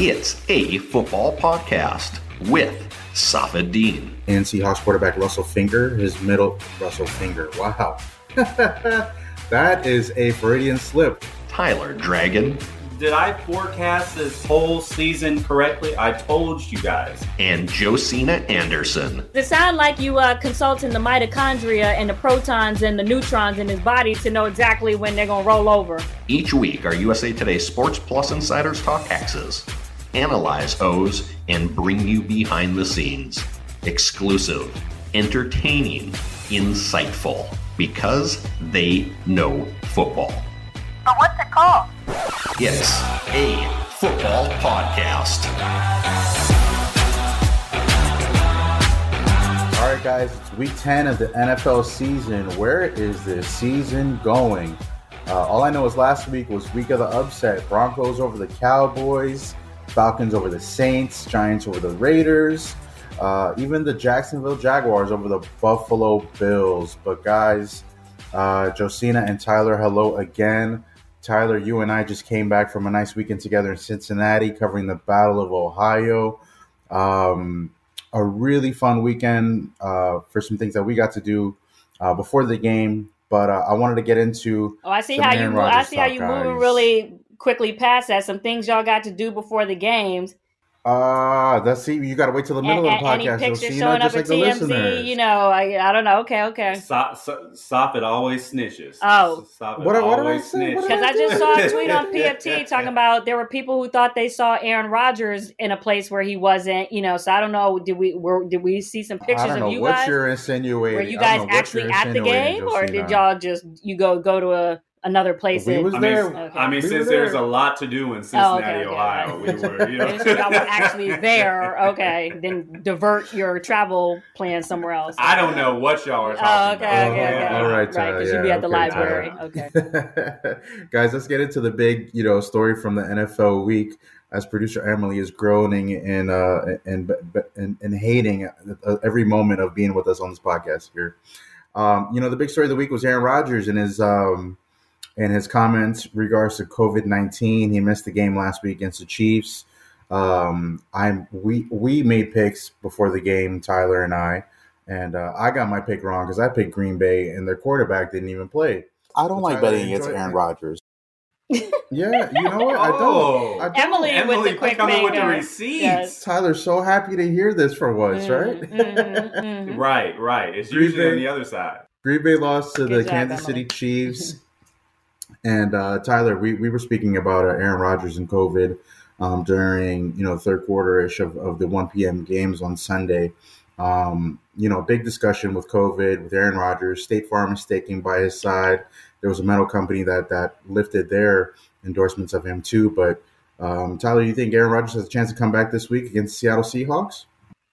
It's a football podcast with Safid Deen. And Seahawks quarterback Russell Finger, his middle Russell Finger. Wow. that is a Freudian slip. Tyler Dragon. Did I forecast this whole season correctly? I told you guys. And Josina Anderson. It sound like you uh, consulting the mitochondria and the protons and the neutrons in his body to know exactly when they're going to roll over. Each week, our USA Today Sports Plus insiders talk X's, analyze O's, and bring you behind the scenes. Exclusive, entertaining, insightful, because they know football. But what's it called? It's a football podcast. All right, guys, it's week 10 of the NFL season. Where is this season going? Uh, all I know is last week was week of the upset Broncos over the Cowboys, Falcons over the Saints, Giants over the Raiders, uh, even the Jacksonville Jaguars over the Buffalo Bills. But, guys, uh, Josina and Tyler, hello again. Tyler, you and I just came back from a nice weekend together in Cincinnati covering the Battle of Ohio. Um, a really fun weekend uh, for some things that we got to do uh, before the game. But uh, I wanted to get into. Oh, I see how you. I see how you moving really quickly past that. Some things y'all got to do before the games. Ah, that's see, you got to wait till the middle and, of the and any podcast. You'll pictures see, showing just up at the TMZ. You know, I, I don't know. Okay, okay. So, so, Safid always snitches. Oh. Safid What- what did I always say? What did Because I I just saw a tweet on PFT talking about there were people who thought they saw Aaron Rodgers in a place where he wasn't. You know, so I don't know. Did we were did we see some I pictures don't know of you what guys? you're insinuating. Were you guys don't know what actually at the insinuating, game, or did y'all just you go go to a another place? We in- was I mean, there. s- I mean, We were since there. there's a lot to do in Oh, Cincinnati, okay, okay, Ohio, okay. we were, you know. If y'all were actually there, okay, then divert your travel plan somewhere else. I don't know what y'all are Oh, talking okay, about. okay, okay. All right, right, Tyler, because you'd be at the library. Tyler. Okay. Guys, let's get into the big, you know, story from the NFL week as producer Emily is groaning and uh and and, and hating every moment of being with us on this podcast here. Um, you know, the big story of the week was Aaron Rodgers and his um and his comments regards to COVID nineteen. He missed the game last week against the Chiefs. Um, I'm we we made picks before the game, Tyler and I, and uh, I got my pick wrong because I picked Green Bay and their quarterback didn't even play. I don't Well, like Tyler, betting against Aaron. Rodgers. Yeah, you know what? I don't. Oh. I don't. Emily, with the quick coming with the receipts. Yes. Tyler's so happy to hear this for once, Mhm, right? mhm, mhm. Right, right. It's Green usually on the other side. Green Bay lost to the job, Kansas Emily. City Chiefs. And uh, Tyler, we, we were speaking about uh, Aaron Rodgers and COVID um, during you know third quarter ish of, of the 1 p.m. games on Sunday. Um, you know, big discussion with COVID with Aaron Rodgers. State Farm is staking by his side. There was a metal company that that lifted their endorsements of him too. But um, Tyler, you think Aaron Rodgers has a chance to come back this week against Seattle Seahawks?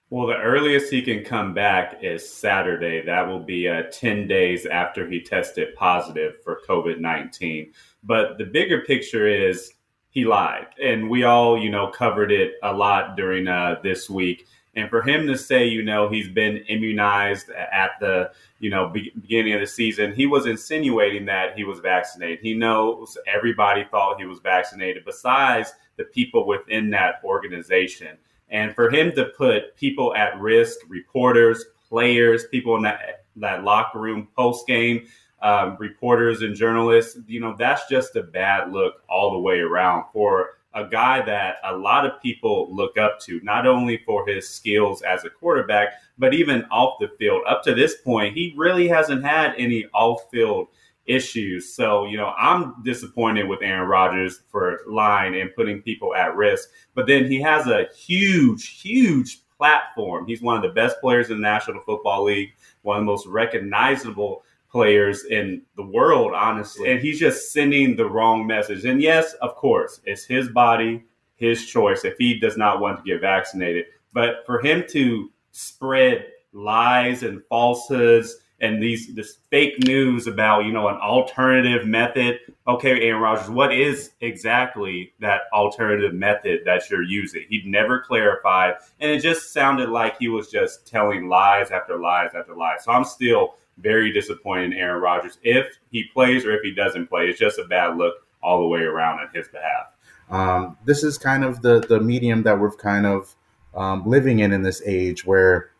Well, the earliest he can come back is Saturday. That will be uh, 10 days after he tested positive for COVID 19. But the bigger picture is he lied. And we all, you know, covered it a lot during uh, this week. And for him to say, you know, he's been immunized at the, you know, be- beginning of the season, he was insinuating that he was vaccinated. He knows everybody thought he was vaccinated, besides the people within that organization. And for him to put people at risk, reporters, players, people in that, that locker room post game, um, reporters and journalists, you know, that's just a bad look all the way around for a guy that a lot of people look up to, not only for his skills as a quarterback, but even off the field. Up to this point, he really hasn't had any off field issues. So, you know, I'm disappointed with Aaron Rodgers for lying and putting people at risk. But then he has a huge, huge platform. He's one of the best players in the National Football League, one of the most recognizable players in the world, honestly. And he's just sending the wrong message. And yes, of course, it's his body, his choice if he does not want to get vaccinated. But for him to spread lies and falsehoods and these this fake news about you know an alternative method. Okay, Aaron Rodgers, what is exactly that alternative method that you're using? He'd never clarified, and it just sounded like he was just telling lies after lies after lies. So I'm still very disappointed in Aaron Rodgers if he plays or if he doesn't play. It's just a bad look all the way around on his behalf. Um, this is kind of the the medium that we're kind of um, living in in this age where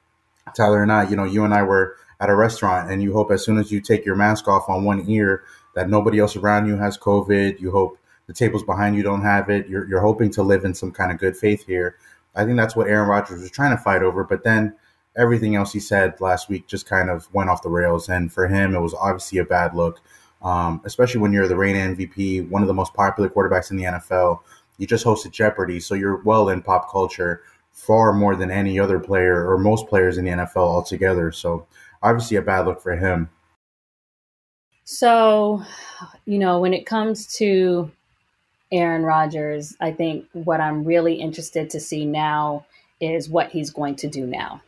Tyler and I, you know, you and I were at a restaurant, and you hope as soon as you take your mask off on one ear that nobody else around you has COVID. You hope the tables behind you don't have it. You're, you're hoping to live in some kind of good faith here. I think that's what Aaron Rodgers was trying to fight over, but then everything else he said last week just kind of went off the rails. And for him, it was obviously a bad look, um, especially when you're the reigning MVP, one of the most popular quarterbacks in the NFL. You just hosted Jeopardy, so you're well in pop culture far more than any other player or most players in the NFL altogether. So obviously a bad look for him. So, you know, when it comes to Aaron Rodgers, I think what I'm really interested to see now is what he's going to do now.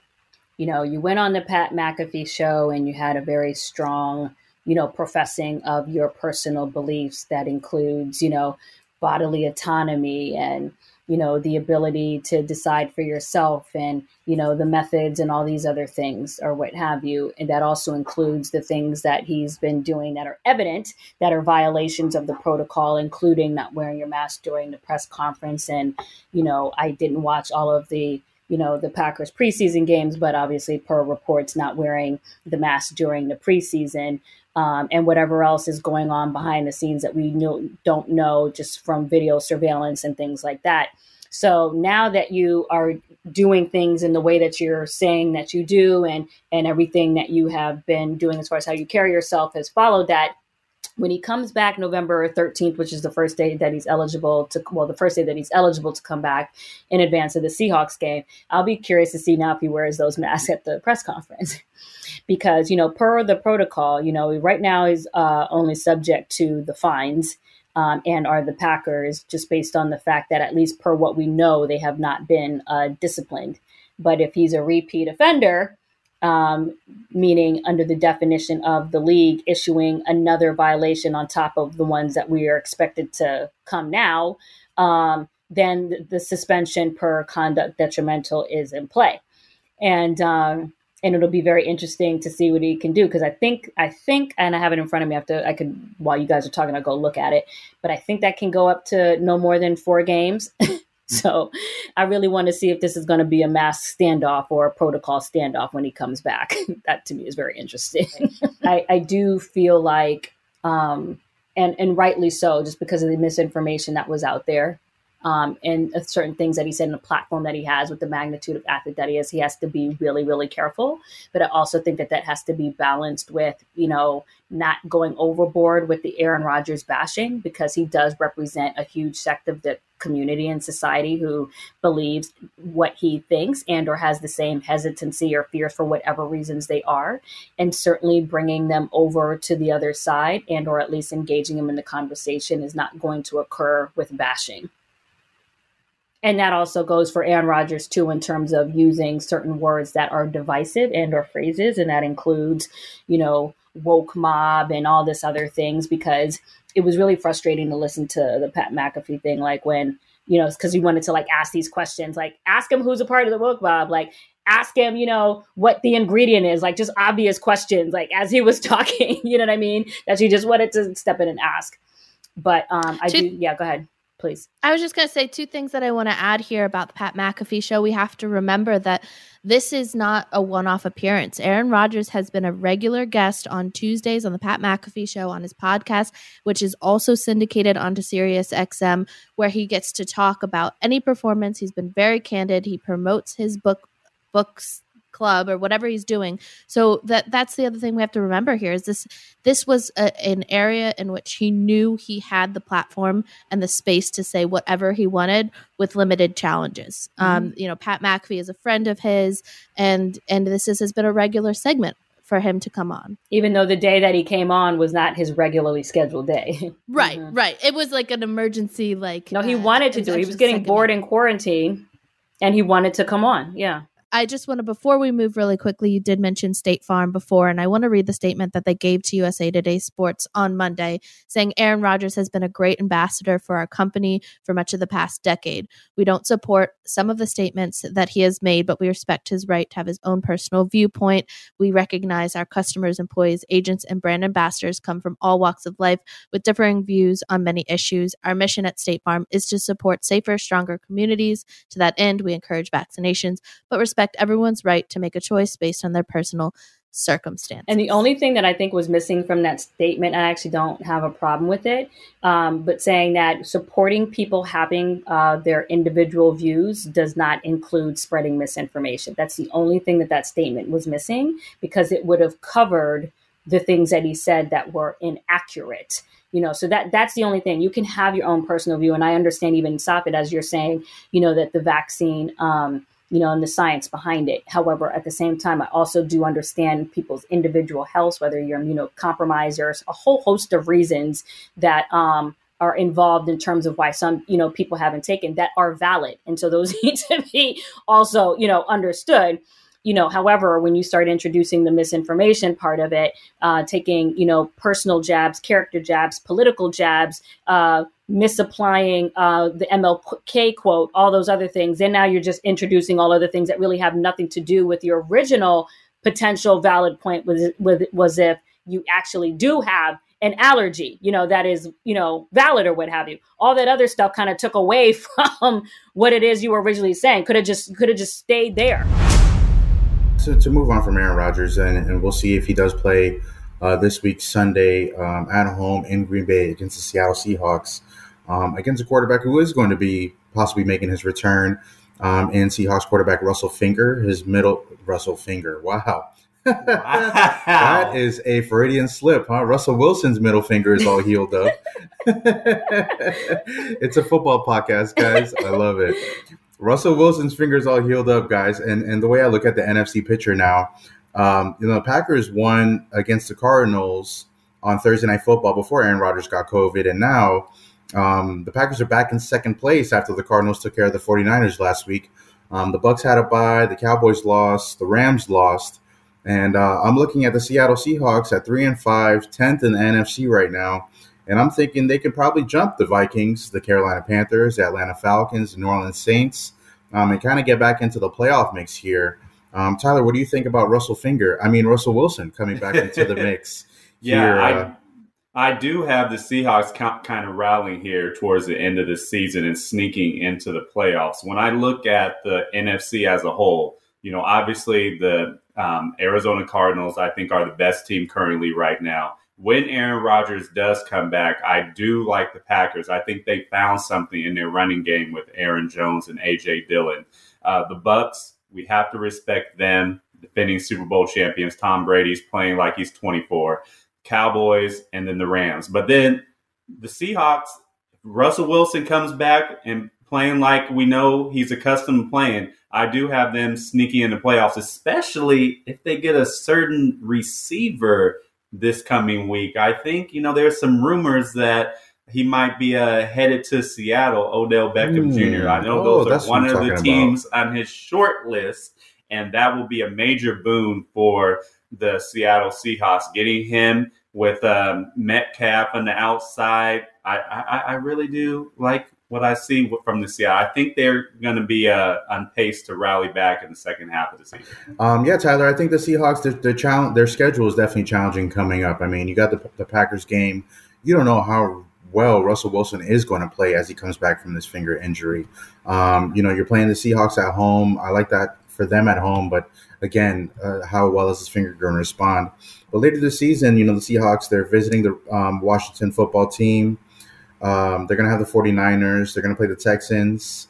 You know, you went on the Pat McAfee show and you had a very strong, you know, professing of your personal beliefs that includes, you know, bodily autonomy and you know the ability to decide for yourself and you know the methods and all these other things or what have you. And that also includes the things that he's been doing that are evident that are violations of the protocol including not wearing your mask during the press conference. And you know i didn't watch all of the you know the packers preseason games but obviously per reports not wearing the mask during the preseason um, and whatever else is going on behind the scenes that we know, don't know just from video surveillance and things like that. So now that you are doing things in the way that you're saying that you do, and and everything that you have been doing as far as how you carry yourself has followed that. When he comes back November 13th, which is the first day that he's eligible to, well, the first day that he's eligible to come back in advance of the Seahawks game, I'll be curious to see now if he wears those masks at the press conference. because you know per the protocol you know right now he's uh, only subject to the fines um, and are the packers just based on the fact that at least per what we know they have not been uh, disciplined but if he's a repeat offender um, meaning under the definition of the league issuing another violation on top of the ones that we are expected to come now um, then the suspension per conduct detrimental is in play and um, and it'll be very interesting to see what he can do because I think I think and I have it in front of me. I have to I could while you guys are talking, I'll go look at it. But I think that can go up to no more than four games. so I really want to see if this is going to be a mass standoff or a protocol standoff when he comes back. that to me is very interesting. I, I do feel like um, and and rightly so, just because of the misinformation that was out there um, and certain things that he said in the platform that he has with the magnitude of athlete that he is, he has to be really, really careful. But I also think that that has to be balanced with, you know, not going overboard with the Aaron Rodgers bashing because he does represent a huge sect of the community and society who believes what he thinks and or has the same hesitancy or fears for whatever reasons they are and certainly bringing them over to the other side and or at least engaging them in the conversation is not going to occur with bashing and that also goes for Aaron Rodgers too in terms of using certain words that are divisive and or phrases and that includes you know woke mob and all this other things because it was really frustrating to listen to the Pat McAfee thing like when you know because he wanted to like ask these questions like ask him who's a part of the woke mob like ask him you know what the ingredient is like just obvious questions like as he was talking you know what I mean? That she just wanted to step in and ask. But um I do yeah go ahead please. I was just going to say two things that I want to add here about the Pat McAfee show. We have to remember that this is not a one off appearance. Aaron Rodgers has been a regular guest on Tuesdays on the Pat McAfee show on his podcast, which is also syndicated onto Sirius XM, where he gets to talk about any performance. He's been very candid. He promotes his book books club or whatever he's doing. So that that's the other thing we have to remember here is this this was a, an area in which he knew he had the platform and the space to say whatever he wanted with limited challenges. Mm-hmm. Um, you know, Pat McAfee is a friend of his, and and this is, has been a regular segment for him to come on. Even though the day that he came on was not his regularly scheduled day. right, mm-hmm. right. It was like an emergency like No, he uh, wanted to do it. He was getting bored in quarantine and he wanted to come on. Yeah. I just want to, before we move really quickly, you did mention State Farm before, and I want to read the statement that they gave to USA Today Sports on Monday, saying Aaron Rodgers has been a great ambassador for our company for much of the past decade. We don't support some of the statements that he has made, but we respect his right to have his own personal viewpoint. We recognize our customers, employees, agents, and brand ambassadors come from all walks of life with differing views on many issues. Our mission at State Farm is to support safer, stronger communities. To that end, we encourage vaccinations, but respect respect everyone's right to make a choice based on their personal circumstance. And the only thing that I think was missing from that statement, I actually don't have a problem with it, um, but saying that supporting people having uh, their individual views does not include spreading misinformation. That's the only thing that that statement was missing because it would have covered the things that he said that were inaccurate you know so that that's the only thing you can have your own personal view and i understand even stop as you're saying you know that the vaccine um, you know, and the science behind it. However, at the same time, I also do understand people's individual health, whether you're immunocompromised, there's a whole host of reasons that um, are involved in terms of why some, you know, people haven't taken that are valid. And so those need to be also, you know, understood you know however when you start introducing the misinformation part of it uh, taking you know personal jabs character jabs political jabs uh, misapplying uh, the mlk quote all those other things and now you're just introducing all other things that really have nothing to do with your original potential valid point was, was, if you actually do have an allergy, you know, that is, you know, valid or what have you. All that other stuff kind of took away from what it is you were originally saying. Could have just could have just stayed there to, to move on from Aaron Rodgers, and, and we'll see if he does play uh, this week Sunday um, at home in Green Bay against the Seattle Seahawks, um, against a quarterback who is going to be possibly making his return. Um, and Seahawks quarterback Russell Finger, his middle Russell Finger. Wow. wow. that is a Freudian slip, huh? Russell Wilson's middle finger is all healed up. it's a football podcast, guys. I love it. Russell Wilson's fingers all healed up, guys. And and the way I look at the NFC picture now, um, you know, the Packers won against the Cardinals on Thursday Night Football before Aaron Rodgers got COVID, and now um, the Packers are back in second place after the Cardinals took care of the 49ers last week. Um, the Bucks had a bye, the Cowboys lost, the Rams lost, and uh, I'm looking at the Seattle Seahawks at three and five, 10th in the NFC right now. And I'm thinking they could probably jump the Vikings, the Carolina Panthers, the Atlanta Falcons, the New Orleans Saints, um, and kind of get back into the playoff mix here. Um, Tyler, what do you think about Russell Finger? I mean, Russell Wilson coming back into the mix. yeah, here, uh, I, do have the Seahawks kind of rallying here towards the end of the season and sneaking into the playoffs. When I look at the NFC as a whole, you know, obviously the um, Arizona Cardinals, I think, are the best team currently right now when Aaron Rodgers does come back, I do like the Packers. I think they found something in their running game with Aaron Jones and AJ Dillon. Uh, the Bucks, we have to respect them. Defending Super Bowl champions, Tom Brady's playing like he's 24. Cowboys, and then the Rams. But then the Seahawks, Russell Wilson comes back and playing like we know he's accustomed to playing. I do have them sneaking in the playoffs, especially if they get a certain receiver this coming week. I think, you know, there's some rumors that he might be uh, headed to Seattle, Odell Beckham mm. Jr. I know oh, those are one of the teams about. on his short list, and that will be a major boon for the Seattle Seahawks. Getting him with um, Metcalf on the outside, I, I, I really do like what I see from the Seattle. I think they're going to be uh, on pace to rally back in the second half of the season. Um, yeah, Tyler, I think the Seahawks, their, their, challenge, their schedule is definitely challenging coming up. I mean, you got the, the Packers game. You don't know how well Russell Wilson is going to play as he comes back from this finger injury. Um, you know, you're playing the Seahawks at home. I like that for them at home, but again, uh, how well is his finger going to respond? But later this season, you know, the Seahawks, they're visiting the um, Washington football team. Um, they're going to have the 49ers. They're going to play the Texans.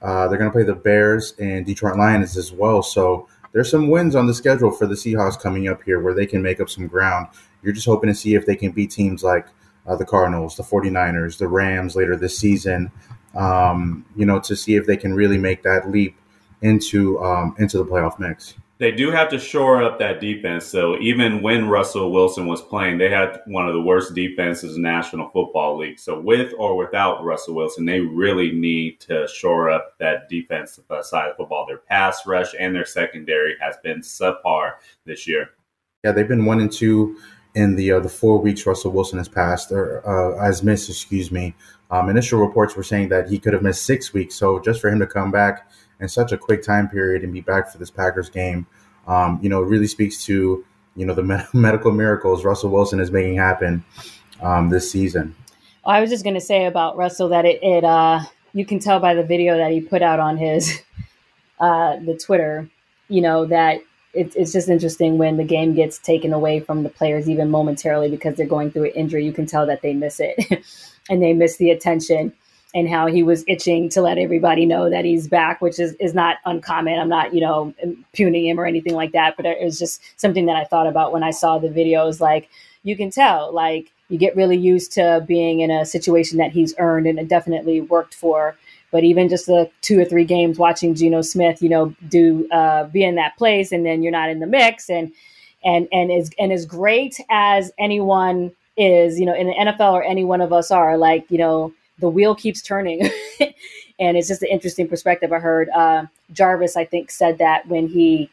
Uh, they're going to play the Bears and Detroit Lions as well. So there's some wins on the schedule for the Seahawks coming up here where they can make up some ground. You're just hoping to see if they can beat teams like uh, the Cardinals, the 49ers, the Rams later this season, um, you know, to see if they can really make that leap into um, into the playoff mix. They do have to shore up that defense. So even when Russell Wilson was playing, they had one of the worst defenses in National Football League. So with or without Russell Wilson, they really need to shore up that defensive side of football. Their pass rush and their secondary has been subpar this year. Yeah, they've been one and two in the uh, the four weeks Russell Wilson has passed or uh, has missed. Excuse me. Um, initial reports were saying that he could have missed six weeks. So just for him to come back in such a quick time period and be back for this Packers game, um, you know, really speaks to you know the med- medical miracles Russell Wilson is making happen um, this season. I was just going to say about Russell that it, it uh, you can tell by the video that he put out on his uh, the Twitter, you know that it, it's just interesting when the game gets taken away from the players even momentarily because they're going through an injury. You can tell that they miss it and they miss the attention and how he was itching to let everybody know that he's back, which is, is not uncommon. I'm not, you know, impugning him or anything like that, but it was just something that I thought about when I saw the videos. Like, you can tell, like, you get really used to being in a situation that he's earned and definitely worked for. But even just the two or three games watching Geno Smith, you know, do uh, be in that place, and then you're not in the mix, and and and as and as great as anyone is, you know, in the NFL or any one of us are, like you know, the wheel keeps turning. and it's just an interesting perspective. I heard uh, Jarvis, I think, said that when he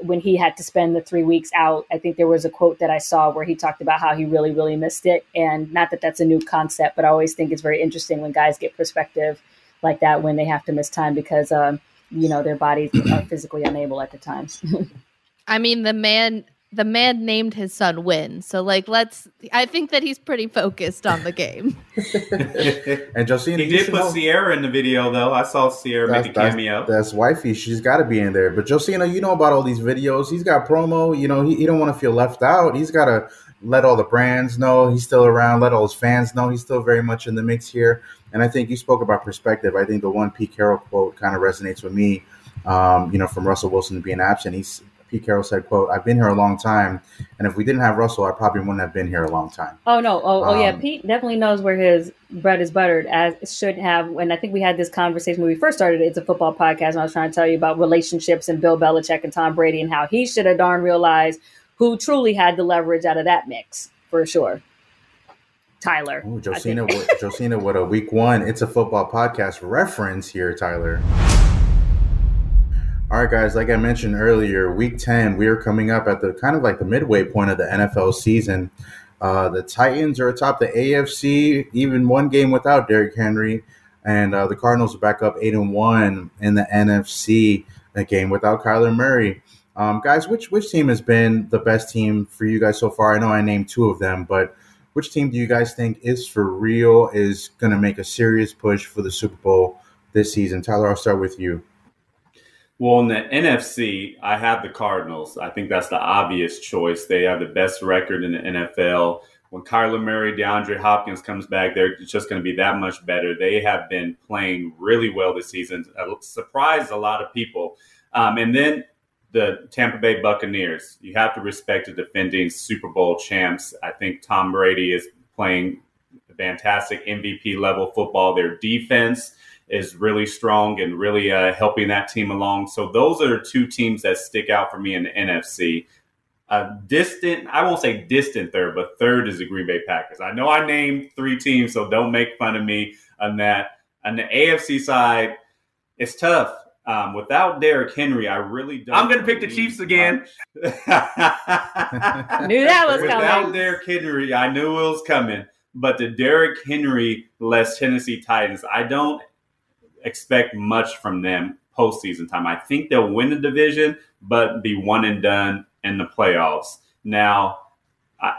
when he had to spend the three weeks out. I think there was a quote that I saw where he talked about how he really, really missed it. And not that that's a new concept, but I always think it's very interesting when guys get perspective like that when they have to miss time because, um, you know, their bodies are physically unable at the time. I mean, the man the man named his son Win. So like let's I think that he's pretty focused on the game. and Josina He did put know, Ciara in the video though. I saw Ciara make a cameo. That's, that's wifey. She's gotta be in there. But Josina, you know about all these videos. He's got promo, you know, he, he don't want to feel left out. He's gotta let all the brands know he's still around, let all his fans know he's still very much in the mix here. And I think you spoke about perspective. I think the one Pete Carroll quote kind of resonates with me. Um, you know, from Russell Wilson being absent, he's Pete Carroll said, "quote I've been here a long time, and if we didn't have Russell, I probably wouldn't have been here a long time." Oh no! Oh, um, oh yeah. Um, Pete definitely knows where his bread is buttered, as should have. And I think we had this conversation when we first started. It's a football podcast, and I was trying to tell you about relationships and Bill Belichick and Tom Brady, and how he should have darn realized who truly had the leverage out of that mix for sure. Tyler. Ooh, Josina, Josina, what a week one. It's a football podcast reference here, Tyler. All right, guys, like I mentioned earlier, week 10, we are coming up at the kind of like the midway point of the NFL season. Uh, the Titans are atop the AFC, even one game without Derrick Henry. And uh, the Cardinals are back up 8 and 1 in the NFC, that game without Kyler Murray. Um, guys, which which team has been the best team for you guys so far? I know I named two of them, but which team do you guys think is for real, is going to make a serious push for the Super Bowl this season? Tyler, I'll start with you. Well, in the NFC, I have the Cardinals. I think that's the obvious choice. They have the best record in the NFL. When Kyler Murray, DeAndre Hopkins comes back, they're just going to be that much better. They have been playing really well this season, surprised a lot of people. Um, and then the Tampa Bay Buccaneers. You have to respect the defending Super Bowl champs. I think Tom Brady is playing fantastic MVP level football. Their defense is really strong and really uh, helping that team along. So those are two teams that stick out for me in the NFC. A distant, I won't say distant third, but third is the Green Bay Packers. I know I named three teams, so don't make fun of me on that. On the AFC side, it's tough. Um, without Derrick Henry, I really don't. I'm going to pick the Chiefs again. knew that was without coming. Without Derrick Henry, I knew it was coming. But the Derrick Henry less Tennessee Titans, I don't expect much from them postseason time. I think they'll win the division, but be one and done in the playoffs. Now, I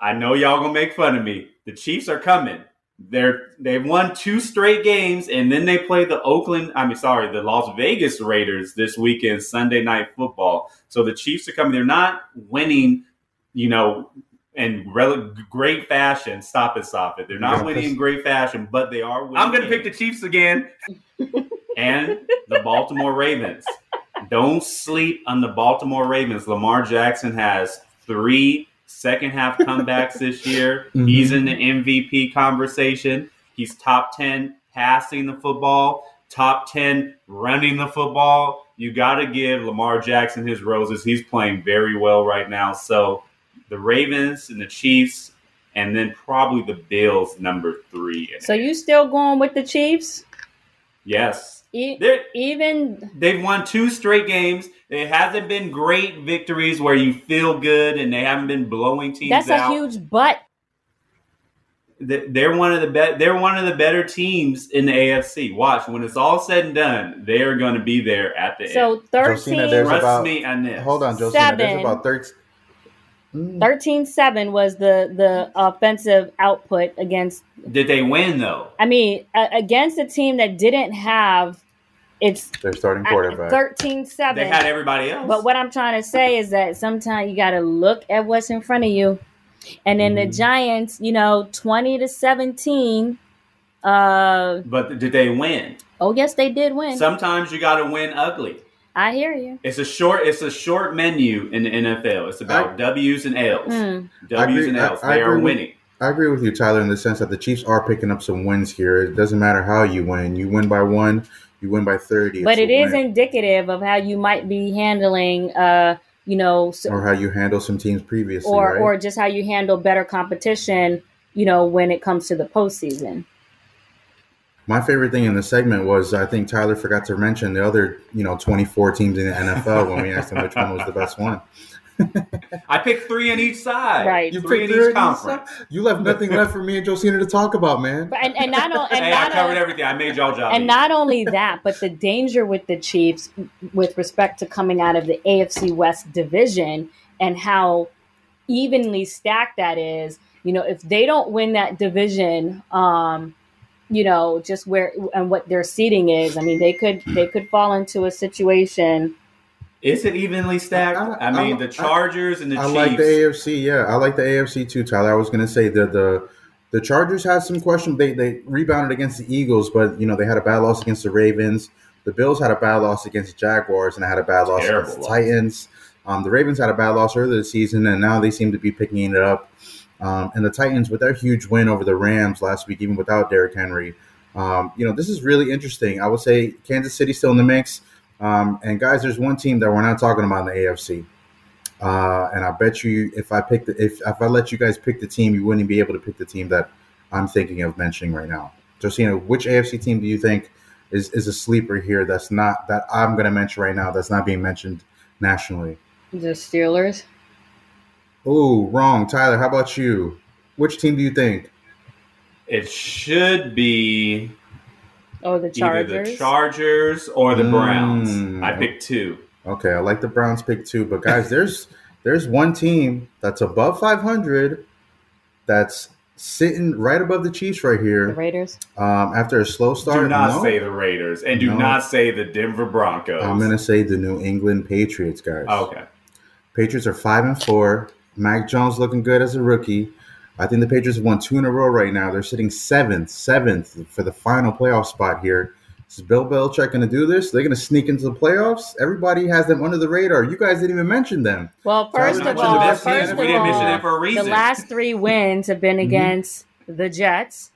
I know y'all gonna make fun of me. The Chiefs are coming. They're they've won two straight games, and then they play the Oakland. I mean, sorry, the Las Vegas Raiders this weekend, Sunday night football. So the Chiefs are coming. They're not winning, you know, in rel- great fashion. Stop it, stop it. They're not yeah, winning in great fashion, but they are winning. I'm going to pick the Chiefs again. and the Baltimore Ravens. Don't sleep on the Baltimore Ravens. Lamar Jackson has three second half comebacks this year. Mm-hmm. He's in the MVP conversation. He's top 10 passing the football, top 10 running the football. you got to give Lamar Jackson his roses. He's playing very well right now. So the Ravens and the Chiefs, and then probably the Bills, number three. So you still going with the Chiefs? Yes. E- They're, even they've won two straight games. It hasn't been great victories where you feel good, and they haven't been blowing teams that's out. a huge but. Th- They're one of the be- They're one of the better teams in the AFC. Watch when it's all said and done, they are going to be there at the So end. thirteen. Josina, there's Trust about- me on this. Hold on, Josina. There's about 13. Mm, 13-7 was the the offensive output against Did they win though? I mean, uh, against a team that didn't have its Their starting quarterback. 13 7. They had everybody else. But what I'm trying to say is that sometimes you got to look at what's in front of you. And then the Mhm. Giants, you know, 20 to 17. Uh, But did they win? oh, yes, they did win. Sometimes you got to win ugly. I hear you. It's a short. It's a short menu in the NFL. It's about W's and L's. Mm. W's I agree- and L's. I- I they are agree with- winning. I agree with you, Tyler, in the sense that the Chiefs are picking up some wins here. It doesn't matter how you win. You win by one, you win by 30. But it's it a is win. indicative of how you might be handling, uh, you know, s- Or how you handle some teams previously, or, right? or just how you handle better competition, you know, when it comes to the postseason. My favorite thing in the segment was I think Tyler forgot to mention the other, you know, 24 teams in the NFL when we asked him which one was the best one. I picked three on each side. Right. You Three in picked each third and conference. You left nothing left for me and Josina to talk about, man. But, and, and not, o- and hey, not I covered o- everything. I made y'all job. And easy. not only that, but the danger with the Chiefs with respect to coming out of the AFC West division and how evenly stacked that is. You know, if they don't win that division, um, you know, just where and what their seating is, I mean, they could they could fall into a situation. Is it evenly stacked? I- I, mean, I- the Chargers and the I Chiefs. like the AFC. Yeah, I like the AFC too, Tyler. I was going to say that the the Chargers had some question. They they rebounded against the Eagles, but you know they had a bad loss against the Ravens. The Bills had a bad loss against the Jaguars, and had a bad loss Terrible against the loss. Titans. Um, the Ravens had a bad loss earlier this season, and now they seem to be picking it up. Um, and the Titans, with their huge win over the Rams last week, even without Derrick Henry, um, you know this is really interesting. I would say Kansas City still in the mix. Um, and guys, there's one team that we're not talking about in the AFC. Uh, and I bet you, if I pick the, if if I let you guys pick the team, you wouldn't be able to pick the team that I'm thinking of mentioning right now. Josina, which AFC team do you think is is a sleeper here? That's not that I'm going to mention right now. That's not being mentioned nationally. The Steelers. Oh, wrong, Tyler. How about you? Which team do you think? It should be Oh, the either Chargers. the Chargers or the Browns. Mm. I picked two. Okay, I like the Browns pick two, but guys, there's there's one team that's above 500 that's sitting right above the Chiefs right the here. Raiders. Um, after a slow start, Do not No. say the Raiders and do No. not say the Denver Broncos. I'm gonna say the New England Patriots, guys. okay. Patriots are five and four. Mac Jones looking good as a rookie. I think the Patriots have won two in a row right now. They're sitting seventh, seventh for the final playoff spot here. Is Bill Belichick going to do this? They're going to sneak into the playoffs. Everybody has them under the radar. You guys didn't even mention them. Well, first Tyler of all, the best first of didn't mention all, for a reason. the last three wins have been Mhm. against the Jets,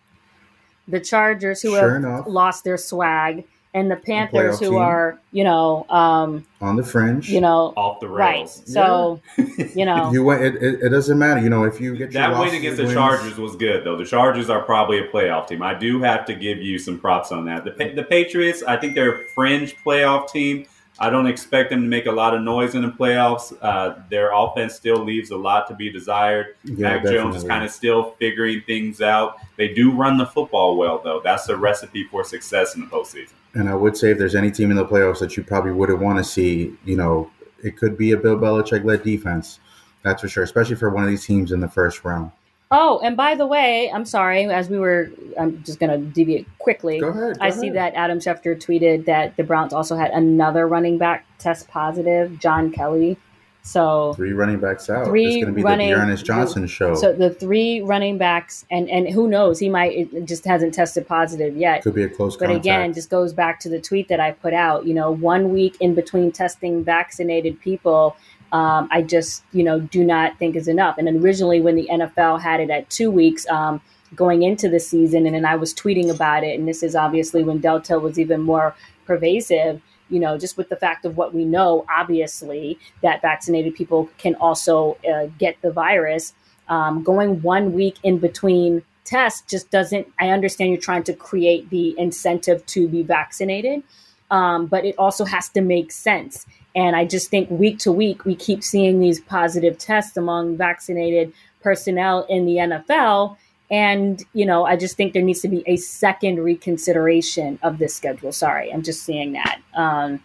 the Chargers, who Sure have enough. lost their swag, and the Panthers, playoff who team. are, you know, um, On the fringe, you know, Off the right. rails. So, you know, you went. It, it, it doesn't matter. You know, if you get That win against the wins- Chargers was good, though. The Chargers are probably a playoff team. I do have to give you some props on that. The, the Patriots, I think they're a fringe playoff team. I don't expect them to make a lot of noise in the playoffs. Uh, their offense still leaves a lot to be desired. Yeah, Mac Jones is kind of still figuring things out. They do run the football well, though. That's a recipe for success in the postseason. And I would say if there's any team in the playoffs that you probably wouldn't want to see, you know, it could be a Bill Belichick led defense. That's for sure, especially for one of these teams in the first round. oh, and by the way, I'm sorry, as we were, I'm just going to deviate quickly. Go ahead. go I see ahead. that Adam Schefter tweeted that the Browns also had another running back test positive, John Kelly. So, Three running backs out. Three it's going to be running- the D'Ernest Johnson show. so the three running backs, and and who knows, he might it just hasn't tested positive yet. Could be a close call. But contact. again, just goes back to the tweet that I put out. You know, one week in between testing vaccinated people, um, I just you know do not think is enough. And originally, when the NFL had it at two weeks um, going into the season, and then I was tweeting about it, and this is obviously when Delta was even more pervasive. You know, just with the fact of what we know, obviously, that vaccinated people can also uh, get the virus. Um, going one week in between tests just doesn't, I understand you're trying to create the incentive to be vaccinated, um, but it also has to make sense. And I just think week to week, we keep seeing these positive tests among vaccinated personnel in the NFL. And, you know, I just think there needs to be a second reconsideration of this schedule. Sorry, I'm just seeing that. Um,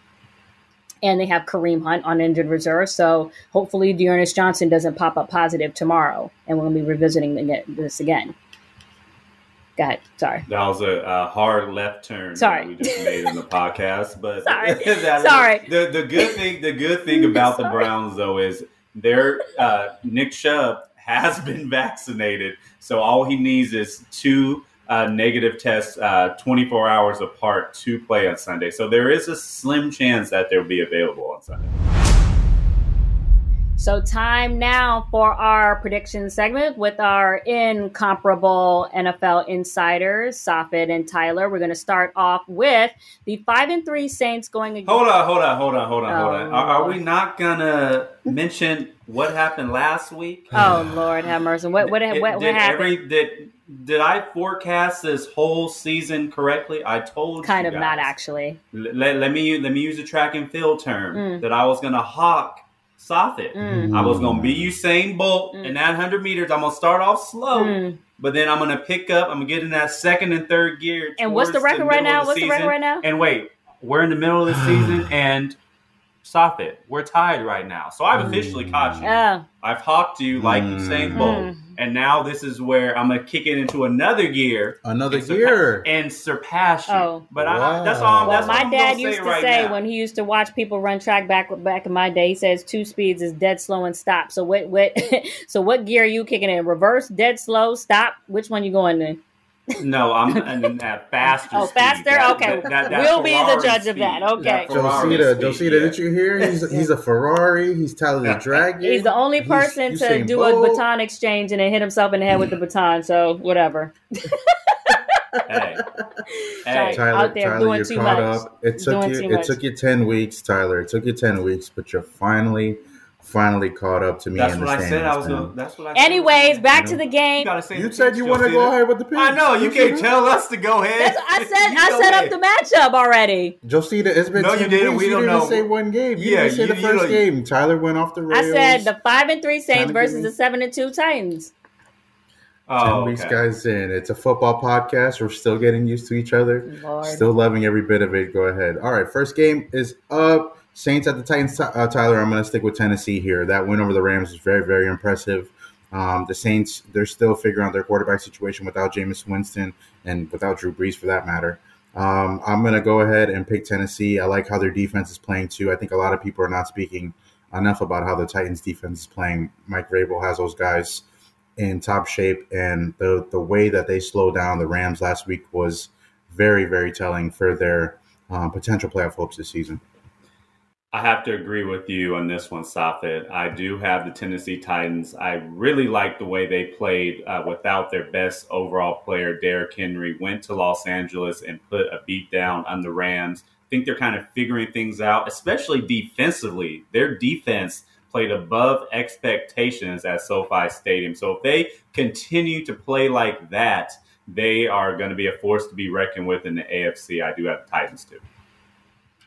and they have Kareem Hunt on injured reserve. So hopefully D'Ernest Johnson doesn't pop up positive tomorrow. And we'll be revisiting this again. Go ahead. Sorry. That was a, a hard left turn. Sorry. we just made in the podcast, but Sorry. Sorry. The the good thing the good thing about the Browns though is their uh, Nick Chubb has been vaccinated, so all he needs is two uh, negative tests uh, 24 hours apart to play on Sunday. So there is a slim chance that they'll be available on Sunday. So, time now for our prediction segment with our incomparable NFL insiders, Safid and Tyler. We're going to start off with the five and three Saints going against. Hold on, hold on, hold on, hold on, hold Oh, on. Are, are we not gonna mention what happened last week? Oh Lord, have mercy! What what what, what, did happened? Every, did did I forecast this whole season correctly? I told kind of not actually. Let, let, me let me use a track and field term Mm. that I was gonna hawk Safid. Mm. I was gonna be Usain Bolt Mm. in that hundred meters. I'm gonna start off slow, Mm. but then I'm gonna pick up. I'm gonna get in that second and third gear. And what's the record right now? What's the record right now? And wait, we're in the middle of the season, and stop it. We're tied right now. So I've officially caught you. Oh, I've hawked you like Mm. Usain Bolt, Mm. and now this is where I'm gonna kick it into another gear Another and surpa- year. and surpass you. Oh. But I, Wow. that's all. well, That's my I'm dad used say to right say now. when he used to watch people run track back back in my day. He says two speeds is dead slow and stop. So what what so what gear are you kicking in? Reverse, dead slow, stop. Which one you going in? No, I'm in at faster. Oh, faster? That- Okay. that- that- that We'll be the Ferrari judge of that. Okay. Ferrari Josina, speed, Josina, yeah. did you hear? He's he's a Ferrari. He's Tyler the Dragon. He's the only He's person to Usain do a baton exchange and then hit himself in the head with the mm. baton. So whatever. Hey, hey. Tyler, out there Tyler, doing you're too caught much. up. It took Doing you. It much. took you ten weeks, Tyler. It took you ten weeks, but you're finally, finally caught up to me. That's what I said. I was gonna. That's what I. said. Anyways, back You to the game. You. You the said you want to go ahead with the picks. I know you can't tell us to go ahead. That's, I said I go set up the matchup already. Josina, it's been No, you 10 didn't. weeks. We you don't didn't know. say one game. You Yeah, didn't say you- the first don't- game. Tyler went off the rails. I said the five and three Saints Kinda versus the seven and two Titans. Oh, Ten Oh, weeks, okay. guys, in. It's a football podcast. We're still getting used to each other. Lord. Still loving every bit of it. Go ahead. All right, first game is up. Saints at the Titans. Uh, Tyler, I'm going to stick with Tennessee here. That win over the Rams is very, very impressive. Um, the Saints, they're still figuring out their quarterback situation without Jameis Winston and without Drew Brees for that matter. Um, I'm going to go ahead and pick Tennessee. I like how their defense is playing too. I think a lot of people are not speaking enough about how the Titans defense is playing. Mike Vrabel has those guys in top shape, and the the way that they slowed down the Rams last week was very, very telling for their um, potential playoff hopes this season. I have to agree with you on this one, Safid. I do have the Tennessee Titans. I really like the way they played uh, without their best overall player, Derrick Henry. Went to Los Angeles and put a beat down on the Rams. I think they're kind of figuring things out, especially defensively. Their defense played above expectations at SoFi Stadium. So if they continue to play like that, they are going to be a force to be reckoned with in the AFC. I do have the Titans too.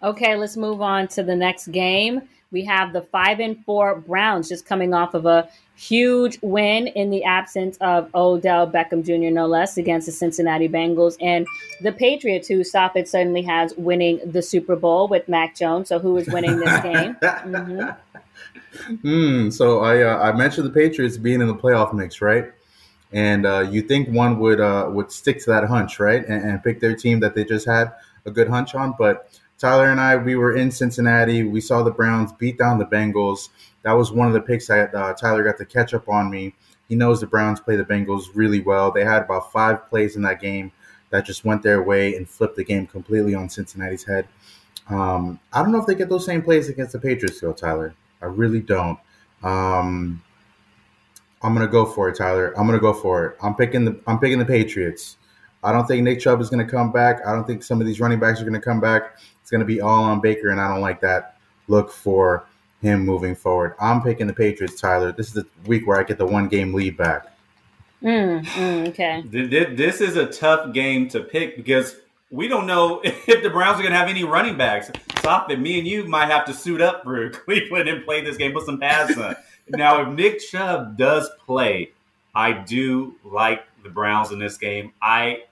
Okay, let's move on to the next game. We have the five and four Browns just coming off of a huge win in the absence of Odell Beckham Jr. no less against the Cincinnati Bengals and the Patriots, who Safid suddenly has winning the Super Bowl with Mac Jones. So who is winning this game? hmm Hmm. So I uh, I mentioned the Patriots being in the playoff mix, right? And uh, you think one would uh, would stick to that hunch, right? And, and pick their team that they just had a good hunch on. But Tyler and I, we were in Cincinnati. We saw the Browns beat down the Bengals. That was one of the picks that uh, Tyler got to catch up on me. He knows the Browns play the Bengals really well. They had about five plays in that game that just went their way and flipped the game completely on Cincinnati's head. Um, I don't know if they get those same plays against the Patriots, though, Tyler. I really don't. Um, I'm gonna go for it, Tyler. I'm gonna go for it. I'm picking the I'm picking the Patriots. I don't think Nick Chubb is to come back. I don't think some of these running backs are to come back. It's going to be all on Baker, and I don't like that look for him moving forward. I'm picking the Patriots, Tyler. This is the week where I get the one game lead back. Mm, mm, okay. Th- th- This is a tough game to pick because we don't know if the Browns are going to have any running backs. Stop it. Me and you might have to suit up for Cleveland and play this game, put some pads on. now, if Nick Chubb does play, I do like the Browns in this game. I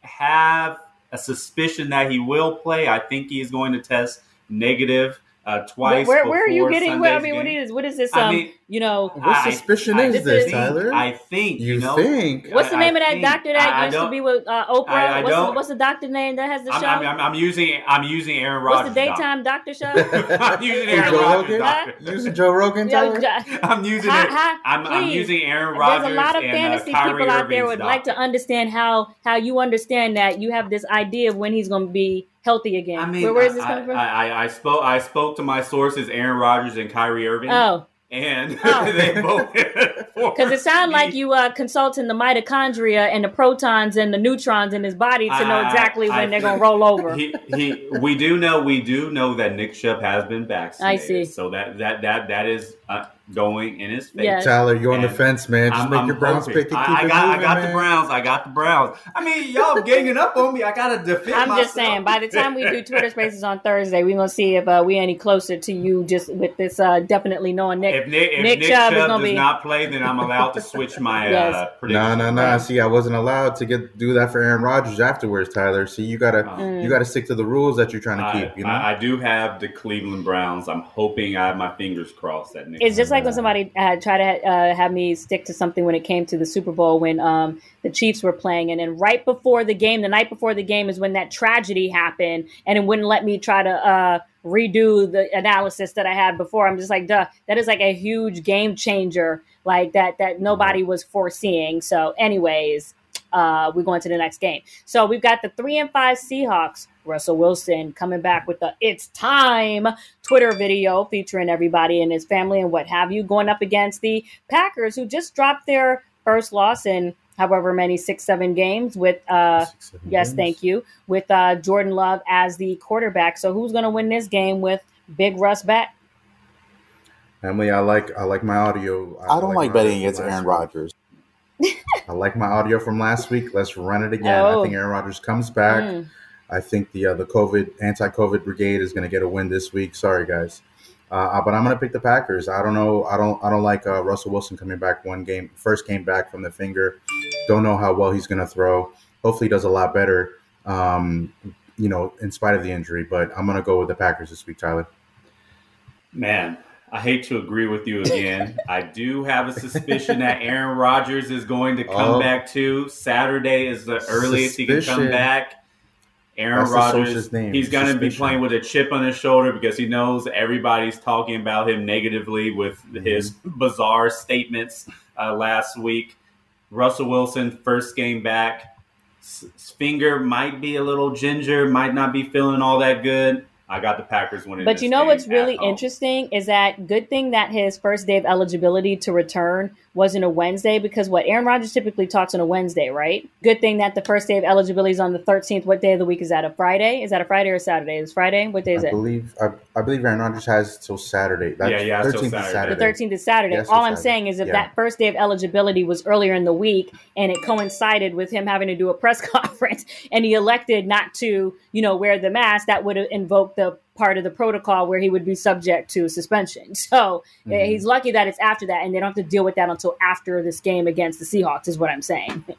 have a suspicion that he will play. I think he is going to test negative uh, twice. Where, where are you getting? Where, I mean, what game. is what is this? I Um, mean, you know, What I- suspicion I is this, think- Tyler? I think you you know. think? what's the name I of that think- doctor that I- I used to be with uh, Oprah? I- I what's, the, don't- what's the doctor name that has the I'm, show? I'm, I'm, I'm using I'm using Aaron what's Rodgers. the daytime doctor show? I'm using Aaron Joe Rodgers. Rogan? doctor. Using Joe Rogan, Tyler? I'm using Hi- it. hi, I'm, I'm please. using Aaron There's a lot of and fantasy uh, people out there would like to understand how how you understand that you have this idea of when he's going to be healthy again. I mean, where, where is this I, coming from? I, I, I spoke I spoke to my sources, Aaron Rodgers and Kyrie Irving, oh, and Oh. they both because it sounded like you uh, consulting the mitochondria and the protons and the neutrons in his body to know exactly when they're gonna roll over. He, he, we do know we do know that Nick Chubb has been vaccinated. I see. So that that that that is uh, going in his favor. Yes. Tyler, you're on the fence, man. Just I'm- make I'm your Browns hoping. pick and keep I, I got, moving, I got man. the Browns. I got the Browns. I mean, y'all ganging up on me. I gotta defend I'm myself. just saying, by the time we do Twitter Spaces on Thursday, we're gonna see if uh, we any closer to you. Just with this, uh, definitely knowing Nick. if Nick, if Nick Nick, Chubb Chubb, is gonna does be- not play, then I'm allowed to switch my Yes. uh, prediction. No, no, no. See, I wasn't allowed to get do that for Aaron Rodgers afterwards, Tyler. See, you gotta Mm. you gotta stick to the rules that you're trying to I, keep. You know, I, I do have the Cleveland Browns. I'm hoping I have my fingers crossed that Nick. It's just like when somebody uh, tried to uh, have me stick to something when it came to the Super Bowl when um, the Chiefs were playing, and then right before the game, the night before the game, is when that tragedy happened, and it wouldn't let me try to uh, redo the analysis that I had before. I'm just like, duh, that is like a huge game changer, like that that nobody was foreseeing. So, anyways, uh, we go into the next game. So we've got the three and five Seahawks. Russell Wilson coming back with the "It's Time" Twitter video featuring everybody and his family and what have you, going up against the Packers, who just dropped their first loss in however many six, seven games. With uh, Six, seven yes, games. thank you, with uh, Jordan Love as the quarterback. So who's going to win this game with Big Russ back? Emily, I like I like my audio. I don't like my betting audio against from Aaron. Rodgers. I like my audio from last week. Let's run it again. Oh. I think Aaron Rodgers comes back. Mm. I think the uh, the COVID anti-COVID brigade is going to get a win this week. Sorry, guys, uh, but I'm going to pick the Packers. I don't know. I don't. I don't like uh, Russell Wilson coming back one game, first came back from the finger. Don't know how well he's going to throw. Hopefully, he does a lot better. Um, you know, in spite of the injury, but I'm going to go with the Packers this week, Tyler. Man, I hate to agree with you again. I do have a suspicion that Aaron Rodgers is going to come Oh. back too. Saturday is the earliest he can come back. Aaron Rodgers, he's going to be playing with a chip on his shoulder because he knows everybody's talking about him negatively with his bizarre statements uh, last week. Russell Wilson, first game back. S- finger might be a little ginger, might not be feeling all that good. I got the Packers winning. But you know what's really interesting is that good thing that his first day of eligibility to return wasn't a Wednesday because what Aaron Rodgers typically talks on a Wednesday, right? Good thing that the first day of eligibility is on the 13th. What day of the week is that? A Friday? Is that a Friday or a Saturday? Is Friday? What day is I it? believe I, I believe Aaron Rodgers has till Saturday. That's Yeah, yeah, till 13th is Saturday. Saturday. The 13th is Saturday. Yes, All it's I'm Saturday. saying is if Yeah. that first day of eligibility was earlier in the week and it coincided with him having to do a press conference and he elected not to, you know, wear the mask, that would have invoked the part of the protocol where he would be subject to suspension. So uh, Mhm. he's lucky that it's after that and they don't have to deal with that until after this game against the Seahawks, is what I'm saying.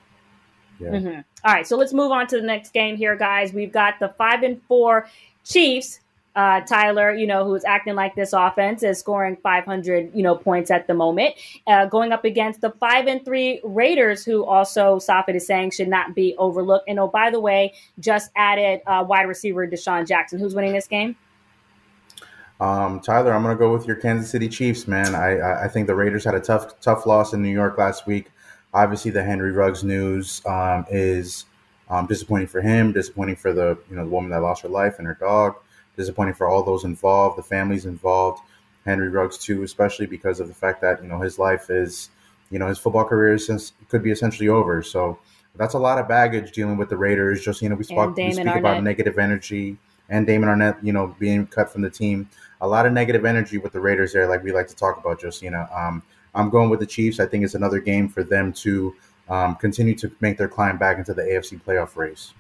Yeah. Mhm. All right, so let's move on to the next game here, guys. We've got the five and four Chiefs. Uh, Tyler, you know, who's acting like this offense is scoring 500, you know, points at the moment, uh, going up against the five and three Raiders, who also Safid is saying should not be overlooked. And oh, by the way, just added uh, wide receiver DeSean Jackson. Who's winning this game? Um, Tyler, I'm going to go with your Kansas City Chiefs, man. I, I think the Raiders had a tough tough loss in New York last week. Obviously, the Henry Ruggs news um, is um, disappointing for him, disappointing for the you know the woman that lost her life and her dog, disappointing for all those involved, the families involved. Henry Ruggs too, especially because of the fact that you know his life is, you know, his football career is since could be essentially over. So that's a lot of baggage dealing with the Raiders. Just you know, we, spoke, we speak Arnette. about negative energy and Damon Arnette, you know, being cut from the team. A lot of negative energy with the Raiders there, like we like to talk about. Josina, um, I'm going with the Chiefs. I think it's another game for them to um, continue to make their climb back into the AFC playoff race.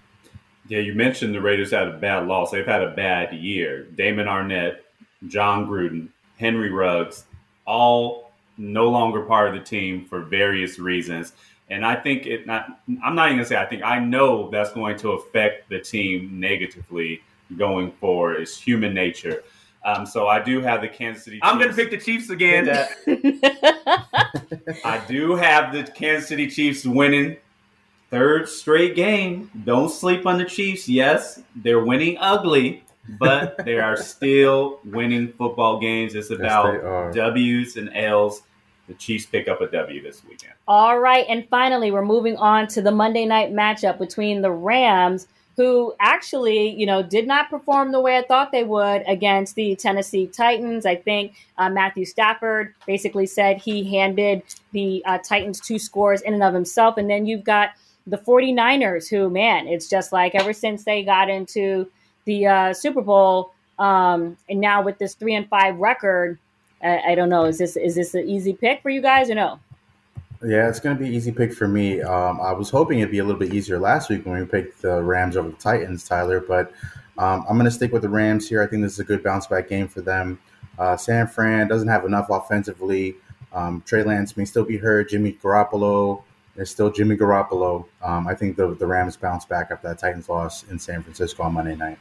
Yeah, you mentioned the Raiders had a bad loss. They've had a bad year. Damon Arnette, Jon Gruden, Henry Ruggs, all no longer part of the team for various reasons. And I think it not I'm not even gonna say I think I know that's going to affect the team negatively going forward. It's human nature. Um, so I do have the Kansas City. Chiefs. I'm going to pick the Chiefs again. I do have the Kansas City Chiefs winning third straight game. Don't sleep on the Chiefs. Yes, they're winning ugly, but they are still winning football games. It's about are. W's and L's. The Chiefs pick up a W this weekend. All right, and finally, we're moving on to the Monday night matchup between the Rams, who actually, you know, did not perform the way I thought they would against the Tennessee Titans. I think uh, Matthew Stafford basically said he handed the uh, Titans two scores in and of himself, and then you've got the 49ers, who, man, it's just like ever since they got into the uh, Super Bowl, um, and now with this three and five record. I, I don't know. Is this is this an easy pick for you guys or no? Yeah, it's going to be easy pick for me. Um, I was hoping it'd be a little bit easier last week when we picked the Rams over the Titans, Tyler, but um, I'm going to stick with the Rams here. I think this is a good bounce back game for them. Uh, San Fran doesn't have enough offensively. Um, Trey Lance may still be hurt. Jimmy Garoppolo is still Jimmy Garoppolo. Um, I think the, the Rams bounce back after that Titans loss in San Francisco on Monday night.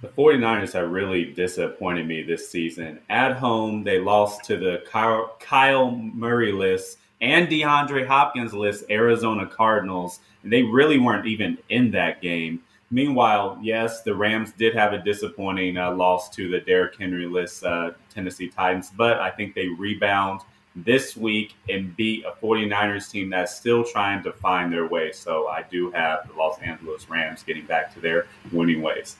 The 49ers have really disappointed me this season. At home, they lost to the Kyle, Kyle Murray list and DeAndre Hopkins list Arizona Cardinals. And they really weren't even in that game. Meanwhile, yes, the Rams did have a disappointing uh, loss to the Derrick Henry list uh, Tennessee Titans, but I think they rebound this week and beat a 49ers team that's still trying to find their way. So I do have the Los Angeles Rams getting back to their winning ways.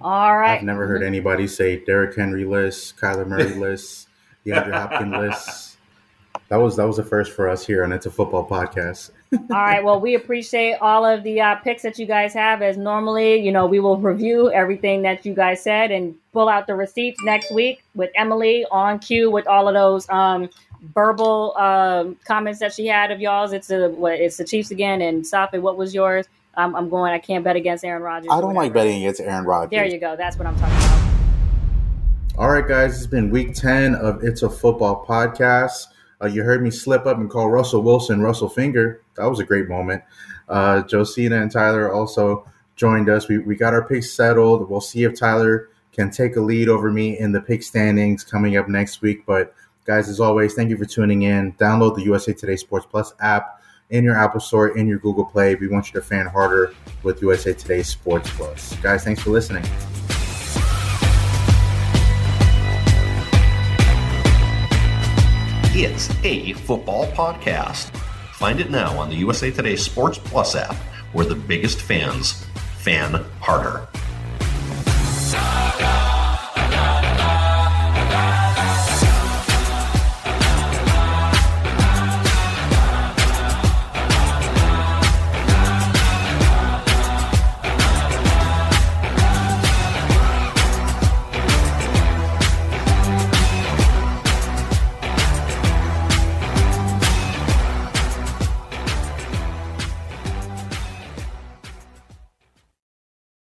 All right. I've never heard anybody say Derrick Henry list, Kyler Murray list, DeAndre Hopkins list. That was that was a first for us here, and it's a football podcast. All right. Well, we appreciate all of the uh, picks that you guys have. As normally, you know, we will review everything that you guys said and pull out the receipts next week with Emily on cue with all of those um, verbal um, comments that she had of y'all's. It's a what? It's the Chiefs again. And Safi, what was yours? Um, I'm going. I can't bet against Aaron Rodgers. I don't like betting against Aaron Rodgers. There you go. That's what I'm talking about. All right, guys, it's been week 10 of It's a Football podcast. Uh, you heard me slip up and call Russell Wilson Russell Finger. That was a great moment. Uh, Josina and Tyler also joined us. We, we got our picks settled. We'll see if Tyler can take a lead over me in the pick standings coming up next week. But, guys, as always, thank you for tuning in. Download the USA Today Sports Plus app in your Apple Store, in your Google Play. We want you to fan harder with USA Today Sports Plus. Guys, thanks for listening. It's a football podcast. Find it now on the USA Today Sports Plus app, where the biggest fans fan harder.